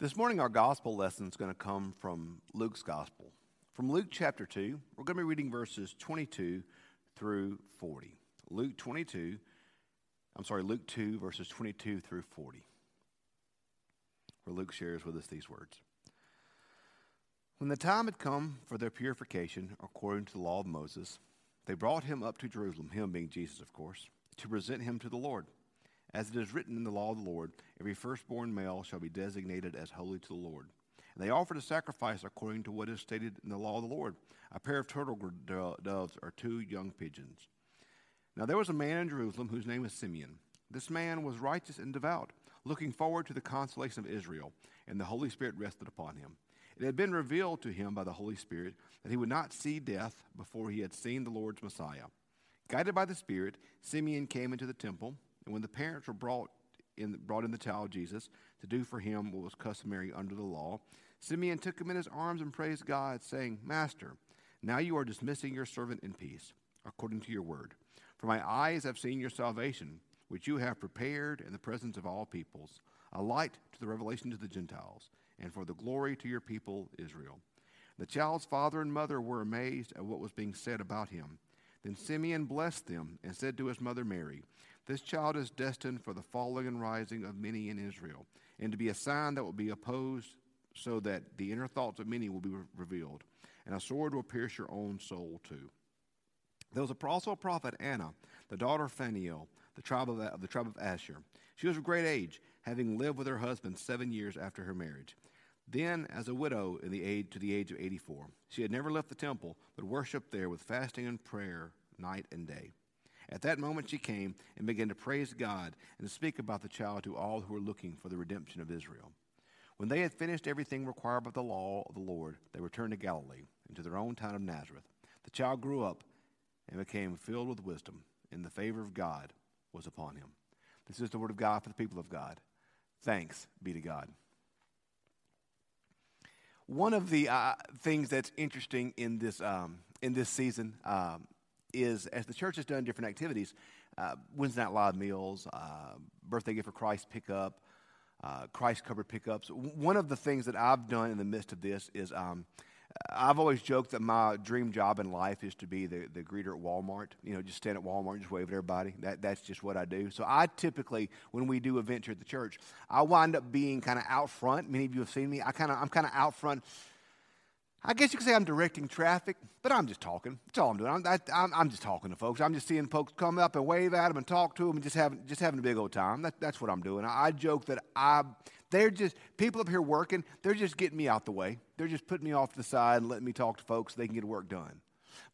This morning, our gospel lesson is going to come from Luke's gospel. From Luke chapter 2, we're going to be reading verses 22 through 40. Luke 22, I'm sorry, Luke 2, verses 22 through 40, where Luke shares with us these words. When the time had come for their purification, according to the law of Moses, they brought him up to Jerusalem, him being Jesus, of course, to present him to the Lord. As it is written in the law of the Lord, every firstborn male shall be designated as holy to the Lord. And they offered a sacrifice according to what is stated in the law of the Lord a pair of turtle doves or two young pigeons. Now there was a man in Jerusalem whose name was Simeon. This man was righteous and devout, looking forward to the consolation of Israel, and the Holy Spirit rested upon him. It had been revealed to him by the Holy Spirit that he would not see death before he had seen the Lord's Messiah. Guided by the Spirit, Simeon came into the temple. And when the parents were brought in, brought in the child Jesus to do for him what was customary under the law, Simeon took him in his arms and praised God, saying, Master, now you are dismissing your servant in peace, according to your word. For my eyes have seen your salvation, which you have prepared in the presence of all peoples, a light to the revelation to the Gentiles, and for the glory to your people Israel. The child's father and mother were amazed at what was being said about him. Then Simeon blessed them and said to his mother Mary, this child is destined for the falling and rising of many in Israel, and to be a sign that will be opposed, so that the inner thoughts of many will be re- revealed, and a sword will pierce your own soul too. There was also a prophet, Anna, the daughter of Phanuel, the tribe of, of the tribe of Asher. She was of great age, having lived with her husband seven years after her marriage. Then, as a widow in the age, to the age of 84, she had never left the temple, but worshipped there with fasting and prayer night and day. At that moment she came and began to praise God and to speak about the child to all who were looking for the redemption of Israel. When they had finished everything required by the law of the Lord, they returned to Galilee and to their own town of Nazareth. The child grew up and became filled with wisdom, and the favor of God was upon him. This is the word of God for the people of God. Thanks be to God. One of the uh, things that's interesting in this um, in this season um, is as the church has done different activities, uh, Wednesday night live meals, uh, birthday gift for Christ pickup, uh, Christ covered pickups. One of the things that I've done in the midst of this is um, I've always joked that my dream job in life is to be the, the greeter at Walmart. You know, just stand at Walmart and just wave at everybody. That, that's just what I do. So I typically, when we do events here at the church, I wind up being kind of out front. Many of you have seen me. I kind of, I'm kind of out front I guess you could say I'm directing traffic, but I'm just talking. That's all I'm doing. I'm, I, am I'm just talking to folks. I'm just seeing folks come up and wave at them and talk to them and just having, just having a big old time. That, that's what I'm doing. I, I joke that I, they're just, people up here working, they're just getting me out the way. They're just putting me off to the side and letting me talk to folks so they can get work done.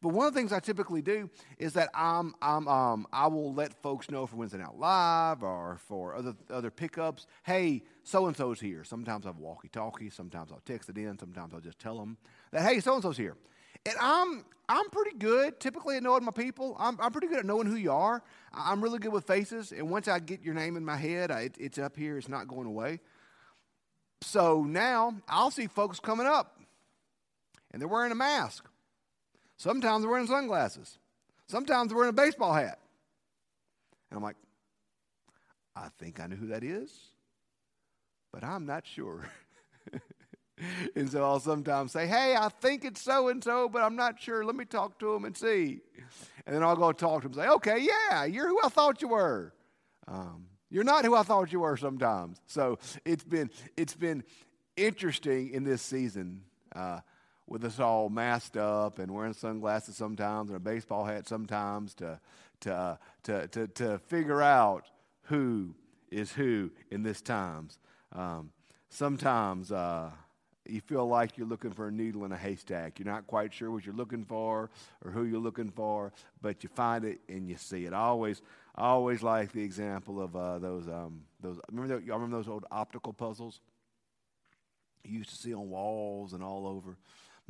But one of the things I typically do is that I'm, I'm, um, I will let folks know for Wednesday Night Live or for other, other pickups, hey, so and so's here. Sometimes I'll walkie talkie, sometimes I'll text it in, sometimes I'll just tell them that, hey, so and so's here. And I'm, I'm pretty good typically at knowing my people. I'm, I'm pretty good at knowing who you are. I'm really good with faces. And once I get your name in my head, I, it, it's up here, it's not going away. So now I'll see folks coming up and they're wearing a mask. Sometimes they're wearing sunglasses. Sometimes they're wearing a baseball hat. And I'm like, I think I know who that is, but I'm not sure. and so I'll sometimes say, Hey, I think it's so and so, but I'm not sure. Let me talk to him and see. And then I'll go talk to him and say, Okay, yeah, you're who I thought you were. Um, you're not who I thought you were sometimes. So it's been, it's been interesting in this season. Uh, with us all masked up and wearing sunglasses sometimes and a baseball hat sometimes to, to, uh, to, to, to figure out who is who in this times. Um, sometimes uh, you feel like you're looking for a needle in a haystack. You're not quite sure what you're looking for or who you're looking for, but you find it and you see it. I always, I always like the example of uh, those, um, those. Remember, y'all remember those old optical puzzles you used to see on walls and all over.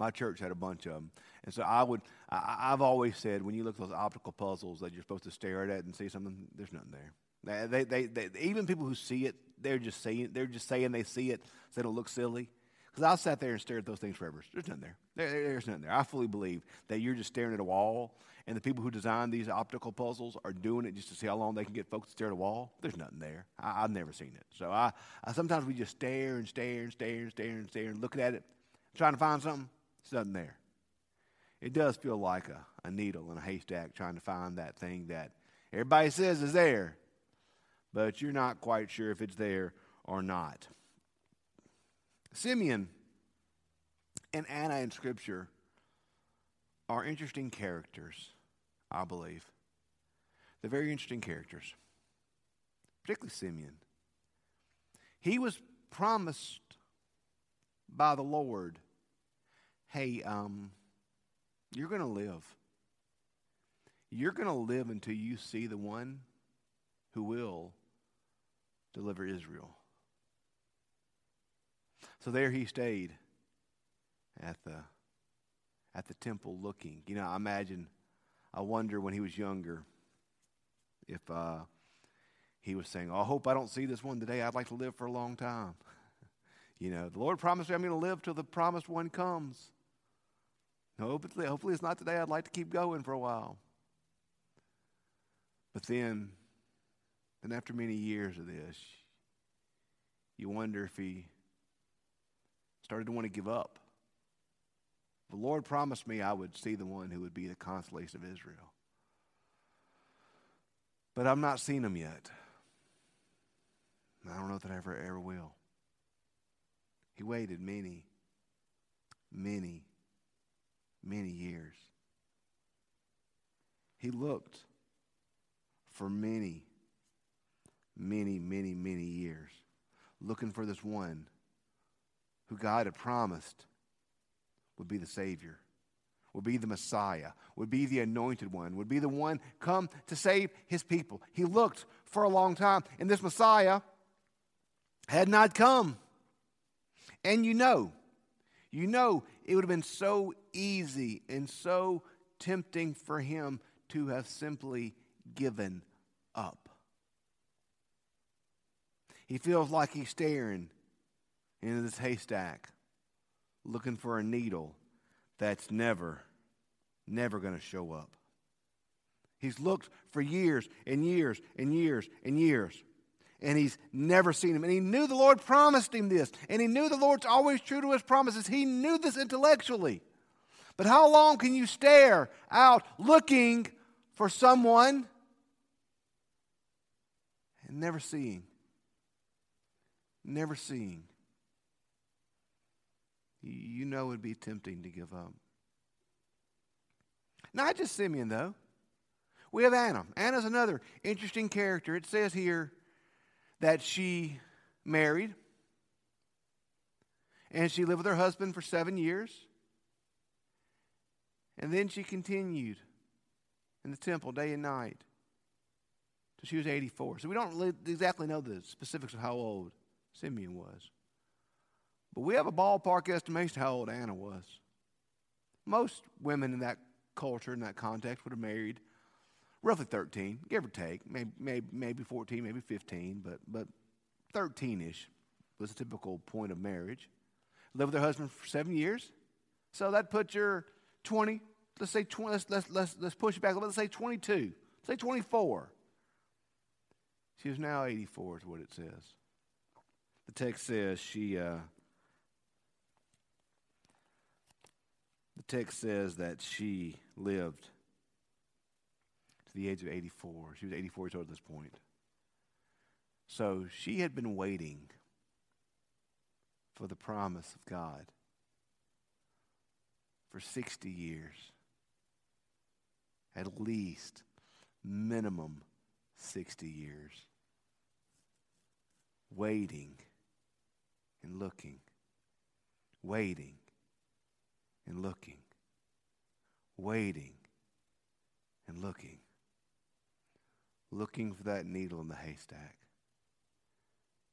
My church had a bunch of them. And so I would, I, have always said, when you look at those optical puzzles that you're supposed to stare at and see something, there's nothing there. They, they, they, even people who see it, they're just saying, they're just saying they see it so it'll look silly. Because I sat there and stared at those things forever. There's nothing there. there. There's nothing there. I fully believe that you're just staring at a wall, and the people who design these optical puzzles are doing it just to see how long they can get folks to stare at a wall. There's nothing there. I, have never seen it. So I, I, sometimes we just stare and stare and stare and stare and stare and looking at it, trying to find something. There's nothing there. It does feel like a, a needle in a haystack trying to find that thing that everybody says is there, but you're not quite sure if it's there or not. Simeon and Anna in Scripture are interesting characters, I believe. They're very interesting characters, particularly Simeon. He was promised by the Lord, hey, um, you're going to live. You're going to live until you see the one who will deliver Israel. So there he stayed at the at the temple looking. You know, I imagine I wonder when he was younger if uh, he was saying, oh, I hope I don't see this one today. I'd like to live for a long time. you know, the Lord promised me I'm going to live till the promised one comes. Hopefully, hopefully it's not today. I'd like to keep going for a while. But then, then after many years of this, you wonder if he started to want to give up. The Lord promised me I would see the one who would be the consolation of Israel. But I've not seen him yet. I don't know that I ever, ever will. He waited many, many, many years. He looked for many, many, many, many years, looking for this one who God had promised would be the Savior, would be the Messiah, would be the anointed one, would be the one come to save his people. He looked for a long time, and this Messiah had not come. And you know, you know, it would have been so easy and so tempting for him to have simply given up. He feels like he's staring into this haystack looking for a needle that's never, never going to show up. He's looked for years and years and years and years, and he's never seen him. And he knew the Lord promised him this, and he knew the Lord's always true to his promises. He knew this intellectually. But how long can you stare out looking for someone and never seeing? Never seeing you know it would be tempting to give up. Not just Simeon, though. We have Anna. Anna's another interesting character. It says here that she married and she lived with her husband for seven years. And then she continued in the temple day and night till she was 84. So we don't exactly know the specifics of how old Simeon was. But we have a ballpark estimation how old Anna was. Most women in that culture, in that context, would have married roughly 13, give or take, maybe, maybe, maybe 14, maybe 15, but, but 13 ish was a typical point of marriage. Lived with her husband for seven years. So that puts your 20, let's say 20, let's, let's, let's, let's push it back, let's say 22, say 24. She is now 84, is what it says. The text says she uh, The text says that she lived to the age of 84. She was 84 years old at this point. So she had been waiting for the promise of God for 60 years. At least, minimum 60 years. Waiting and looking. Waiting and looking, waiting and looking, looking for that needle in the haystack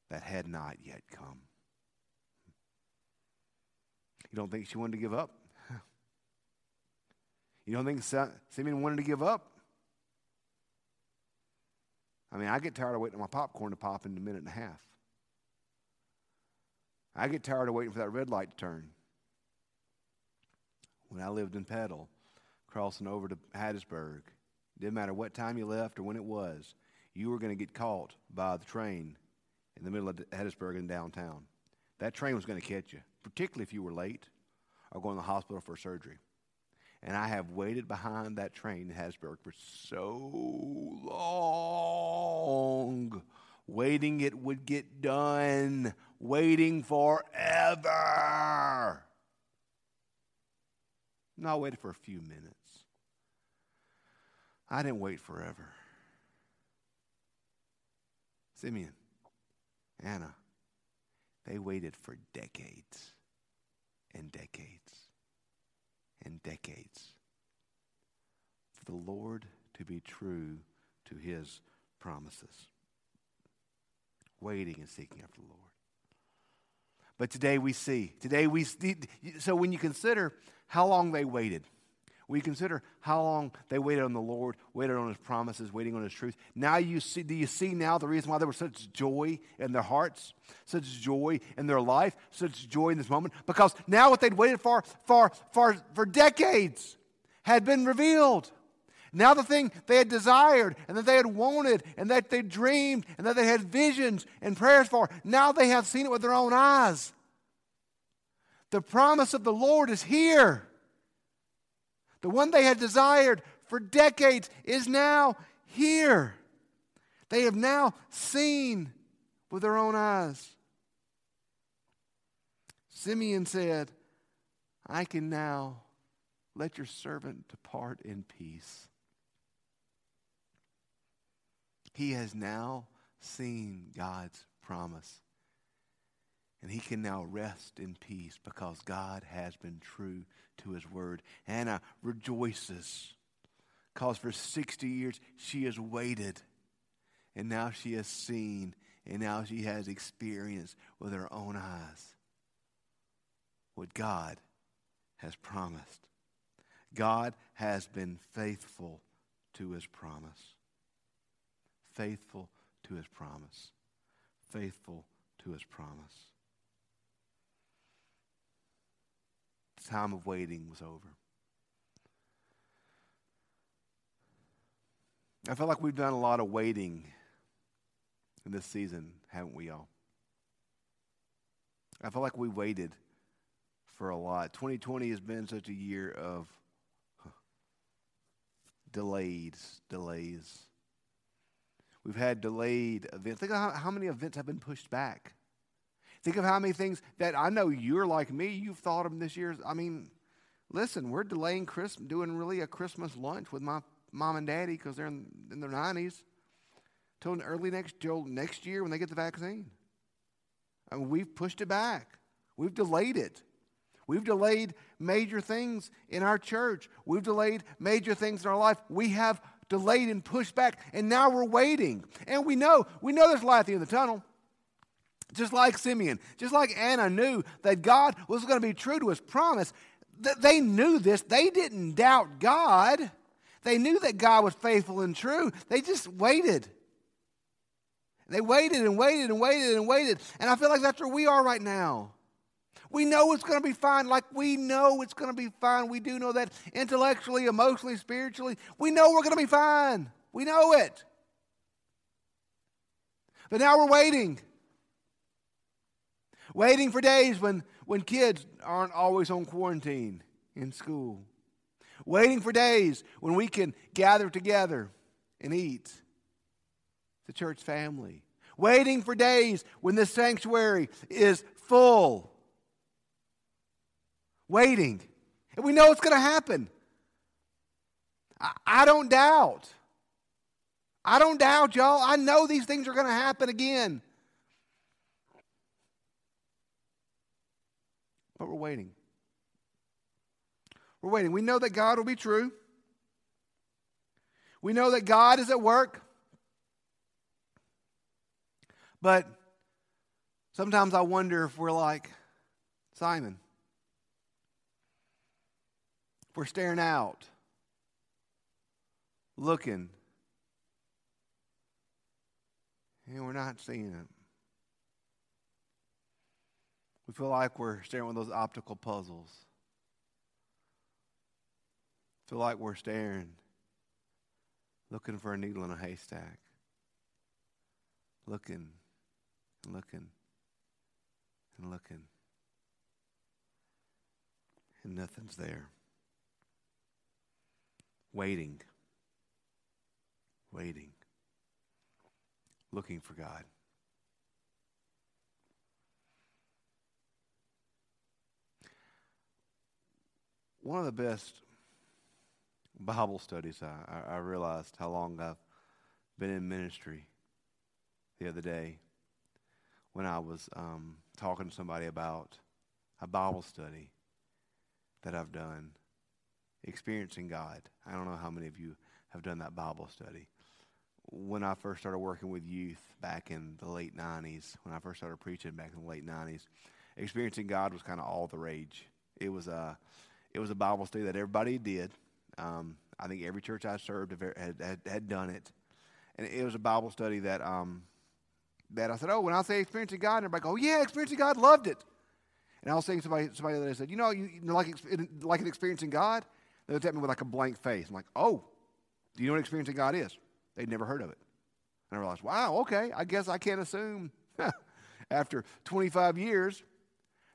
that had not yet come. You don't think she wanted to give up? You don't think Simeon wanted to give up? I mean, I get tired of waiting on my popcorn to pop in a minute and a half. I get tired of waiting for that red light to turn. When I lived in Petal, crossing over to Hattiesburg, didn't matter what time you left or when it was, you were going to get caught by the train in the middle of Hattiesburg in downtown. That train was going to catch you, particularly if you were late or going to the hospital for surgery. And I have waited behind that train in Hattiesburg for so long, waiting it would get done, waiting forever. No, I waited for a few minutes. I didn't wait forever. Simeon, Anna, they waited for decades and decades decades for the Lord to be true to his promises. Waiting and seeking after the Lord. But today we see, today we see, so when you consider how long they waited, we consider how long they waited on the Lord, waited on His promises, waiting on His truth. Now you see, do you see now the reason why there was such joy in their hearts, such joy in their life, such joy in this moment? Because now what they'd waited for for for for decades had been revealed. Now the thing they had desired and that they had wanted and that they dreamed and that they had visions and prayers for, now they have seen it with their own eyes. The promise of the Lord is here. The one they had desired for decades is now here. They have now seen with their own eyes. Simeon said, I can now let your servant depart in peace. He has now seen God's promise. And he can now rest in peace because God has been true to his word. Anna rejoices because for 60 years she has waited. And now she has seen and now she has experienced with her own eyes what God has promised. God has been faithful to his promise. Faithful to his promise. Faithful to his promise. Time of waiting was over. I feel like we've done a lot of waiting in this season, haven't we all? I feel like we waited for a lot. 2020 has been such a year of delays, delays. We've had delayed events. Think of how, how many events have been pushed back. Think of how many things that I know you're like me, you've thought of this year. I mean, listen, we're delaying Christmas, doing really a Christmas lunch with my mom and daddy because they're in, in, their 90s till early next, till next year when they get the vaccine. I mean, we've pushed it back, we've delayed it. We've delayed major things in our church. We've delayed major things in our life. We have delayed and pushed back, and now we're waiting. And we know, we know there's light at the end of the tunnel. Just like Simeon, just like Anna knew that God was going to be true to his promise, they knew this. They didn't doubt God. They knew that God was faithful and true. They just waited. They waited and waited and waited and waited. And I feel like that's where we are right now. We know it's going to be fine. Like we know it's going to be fine. We do know that intellectually, emotionally, spiritually. We know we're going to be fine. We know it. But now we're waiting. Waiting for days when, when kids aren't always on quarantine in school. Waiting for days when we can gather together and eat. The church family. Waiting for days when the sanctuary is full. Waiting. And we know it's going to happen. I, I don't doubt. I don't doubt, y'all. I know these things are going to happen again. But we're waiting. We're waiting. We know that God will be true. We know that God is at work. But sometimes I wonder if we're like Simon. If we're staring out, looking, and we're not seeing it. We feel like we're staring with those optical puzzles. Feel like we're staring, looking for a needle in a haystack. Looking and looking and looking. And nothing's there. Waiting. Waiting. Looking for God. One of the best Bible studies, I, I realized how long I've been in ministry the other day when I was um, talking to somebody about a Bible study that I've done, experiencing God. I don't know how many of you have done that Bible study. When I first started working with youth back in the late 90s, when I first started preaching back in the late 90s, experiencing God was kind of all the rage. It was a, it was a Bible study that everybody did. Um, I think every church I served had, had, had, done it. And it was a Bible study that, um, that I said, oh, when I say experiencing God, and everybody go, oh, yeah, experiencing God, loved it. And I was saying to somebody, somebody the other day said, you know, you, like, like an experiencing God? They looked at me with like a blank face. I'm like, oh, do you know what experiencing God is? They'd never heard of it. And I realized, wow, okay, I guess I can't assume after 25 years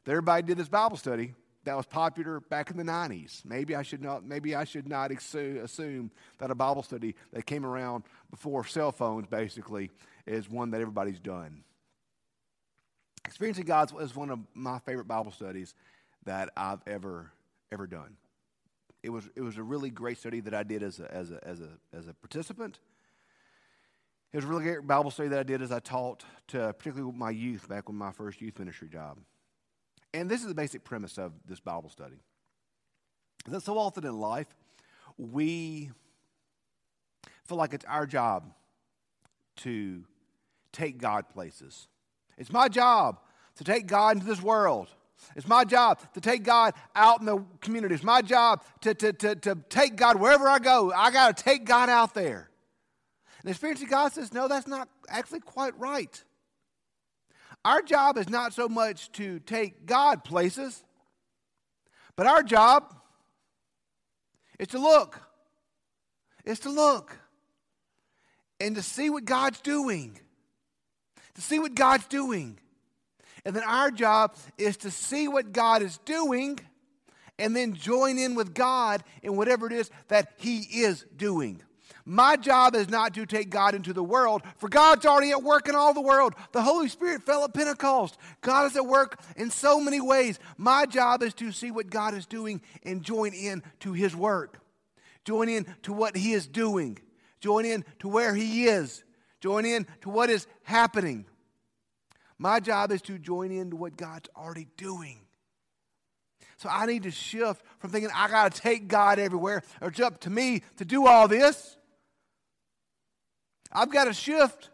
that everybody did this Bible study that was popular back in the 90s. Maybe I should not, maybe I should not assume that a Bible study that came around before cell phones basically is one that everybody's done. Experiencing God is one of my favorite Bible studies that I've ever ever done. It was it was a really great study that I did as a as a as a as a participant. It was a really great Bible study that I did as I taught to particularly my youth back when my first youth ministry job. And this is the basic premise of this Bible study. That so often in life, we feel like it's our job to take God places. It's my job to take God into this world. It's my job to take God out in the community. It's my job to, to, to, to take God wherever I go. I got to take God out there. And the experience of God says, no, that's not actually quite right. Our job is not so much to take God places, but our job is to look. Is to look and to see what God's doing. To see what God's doing. And then our job is to see what God is doing and then join in with God in whatever it is that He is doing. My job is not to take God into the world, for God's already at work in all the world. The Holy Spirit fell at Pentecost. God is at work in so many ways. My job is to see what God is doing and join in to His work. Join in to what He is doing. Join in to where He is. Join in to what is happening. My job is to join in to what God's already doing. So I need to shift from thinking I got to take God everywhere or it's up to me to do all this I've got to shift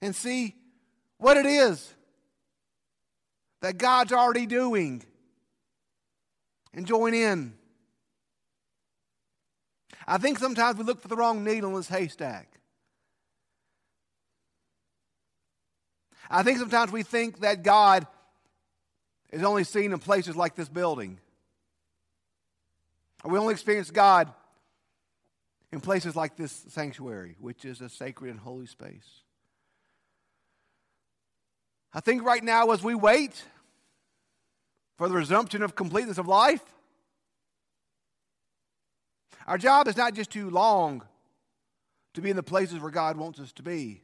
and see what it is that God's already doing and join in. I think sometimes we look for the wrong needle in this haystack. I think sometimes we think that God is only seen in places like this building. We only experience God in places like this sanctuary, which is a sacred and holy space. I think right now, as we wait for the resumption of completeness of life, our job is not just too long to be in the places where God wants us to be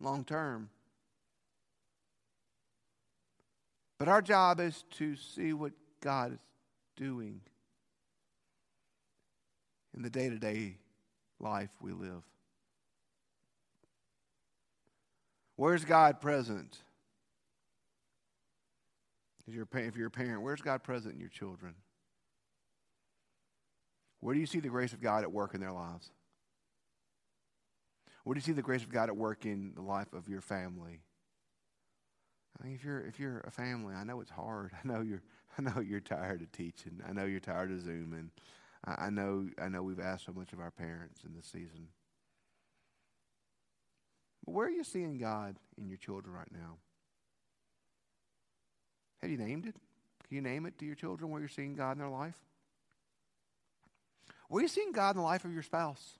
long term. But our job is to see what God is doing in the day to day life we live. Where's God present? If you're, if you're a parent, where's God present in your children? Where do you see the grace of God at work in their lives? Where do you see the grace of God at work in the life of your family? I mean, if you're if you're a family, I know it's hard. I know you're I know you're tired of teaching. I know you're tired of zooming. I, I know I know we've asked so much of our parents in this season. But where are you seeing God in your children right now? Have you named it? Can you name it to your children where you're seeing God in their life? Where are you seeing God in the life of your spouse?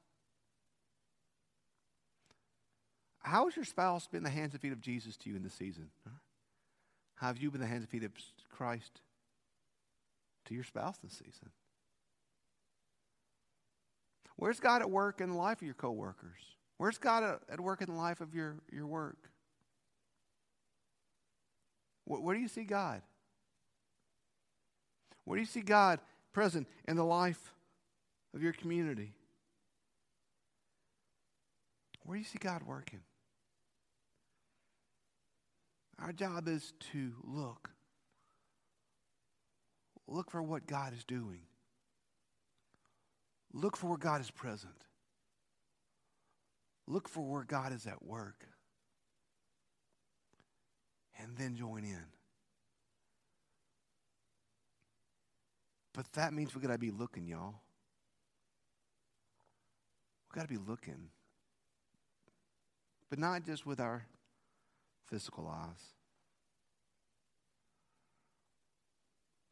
How has your spouse been the hands and feet of Jesus to you in this season? How have you been the hands and feet of Christ to your spouse this season? Where's God at work in the life of your coworkers? Where's God at work in the life of your, your work? Where, where do you see God? Where do you see God present in the life of your community? Where do you see God working? Our job is to look. Look for what God is doing. Look for where God is present. Look for where God is at work. And then join in. But that means we got to be looking, y'all. We got to be looking. But not just with our physical eyes,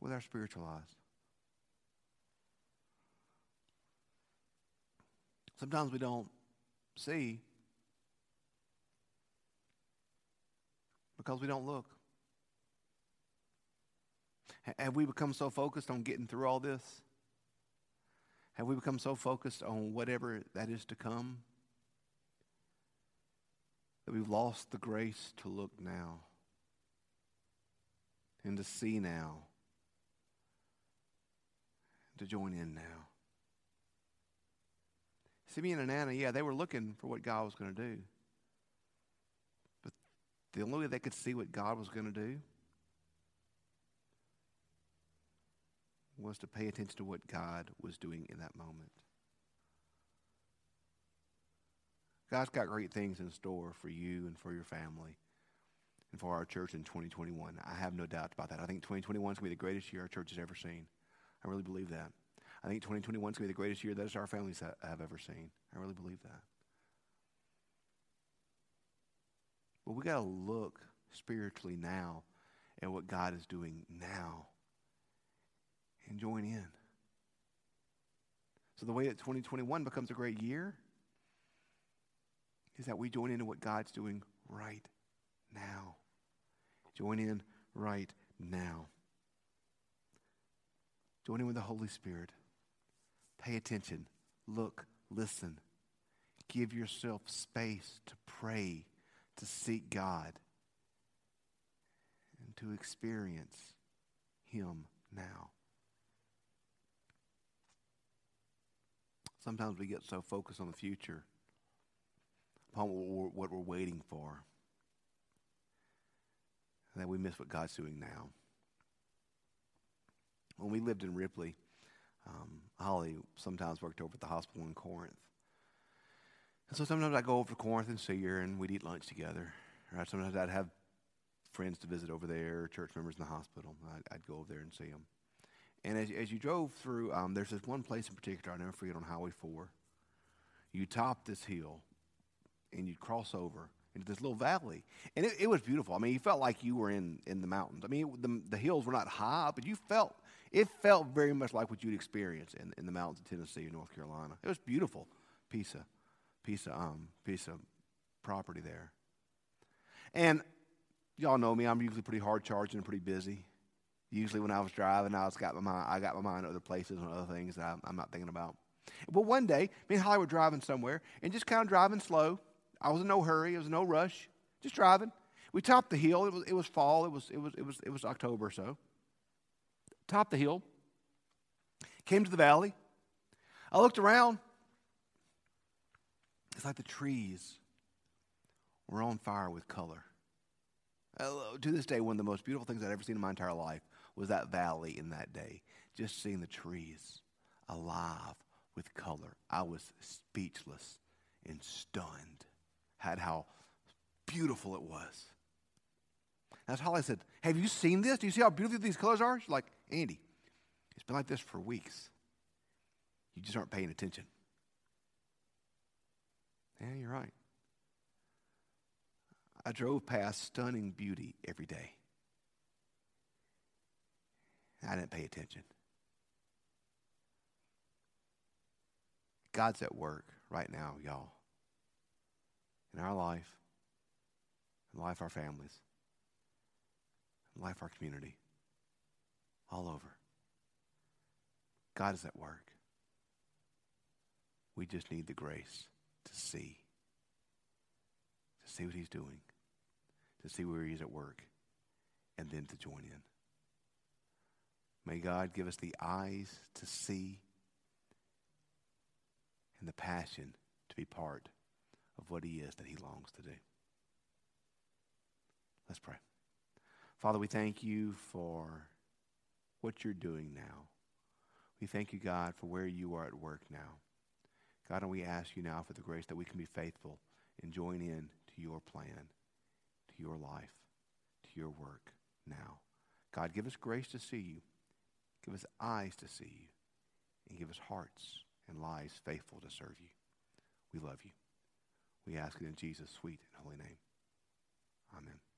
with our spiritual eyes. Sometimes we don't see because we don't look. Have we become so focused on getting through all this? Have we become so focused on whatever that is to come that we've lost the grace to look now and to see now, to join in now? Simeon and Anna, yeah, they were looking for what God was going to do. But the only way they could see what God was going to do was to pay attention to what God was doing in that moment. God's got great things in store for you and for your family and for our church in 2021. I have no doubt about that. I think 2021 is going to be the greatest year our church has ever seen. I really believe that. I think 2021 is going to be the greatest year that our families have ever seen. I really believe that. But we got to look spiritually now at what God is doing now and join in. So, the way that 2021 becomes a great year is that we join into what God's doing right now. Join in right now. Join in with the Holy Spirit. Pay attention. Look. Listen. Give yourself space to pray, to seek God, and to experience Him now. Sometimes we get so focused on the future, upon what we're, waiting for, that we miss what God's doing now. When we lived in Ripley, um, Holly sometimes worked over at the hospital in Corinth. And so sometimes I'd go over to Corinth and see her, and we'd eat lunch together. Right? Sometimes I'd have friends to visit over there, church members in the hospital. I'd, I'd go over there and see them. And as, as you drove through, um, there's this one place in particular, I'll never forget, on Highway 4. You top this hill and you'd cross over into this little valley. And it, it, was beautiful. I mean, you felt like you were in, in the mountains. I mean, the, the hills were not high, but you felt, it felt very much like what you'd experience in, in the mountains of Tennessee or North Carolina. It was beautiful piece of, piece of, um, piece of property there. And y'all know me, I'm usually pretty hard charging and pretty busy. Usually, when I was driving, I was got my mind. I got my mind other places and other things that I'm, I'm not thinking about. But one day, me and Holly were driving somewhere and just kind of driving slow. I was in no hurry. It was no rush. Just driving. We topped the hill. It was, it was fall. It was, it, was, it, was, it was October or so. Topped the hill. Came to the valley. I looked around. It's like the trees were on fire with color. Uh, to this day, one of the most beautiful things I've ever seen in my entire life was that valley in that day. Just seeing the trees alive with color. I was speechless and stunned at how beautiful it was. That's how I said, Have you seen this? Do you see how beautiful these colors are? She's like, Andy, it's been like this for weeks. You just aren't paying attention. Yeah, you're right. I drove past stunning beauty every day. I didn't pay attention. God's at work right now, y'all, in our life, in life our families, in life our community, all over. God is at work. We just need the grace to see, to see what He's doing, to see where He's at work, and then to join in. May God give us the eyes to see and the passion to be part of what He is that He longs to do. Let's pray. Father, we thank you for what you're doing now. We thank you, God, for where you are at work now. God, and we ask you now for the grace that we can be faithful and join in to your plan, to your life, to your work now. God, give us grace to see you. Give us eyes to see you. And give us hearts and lives faithful to serve you. We love you. We ask it in Jesus' sweet and holy name. Amen.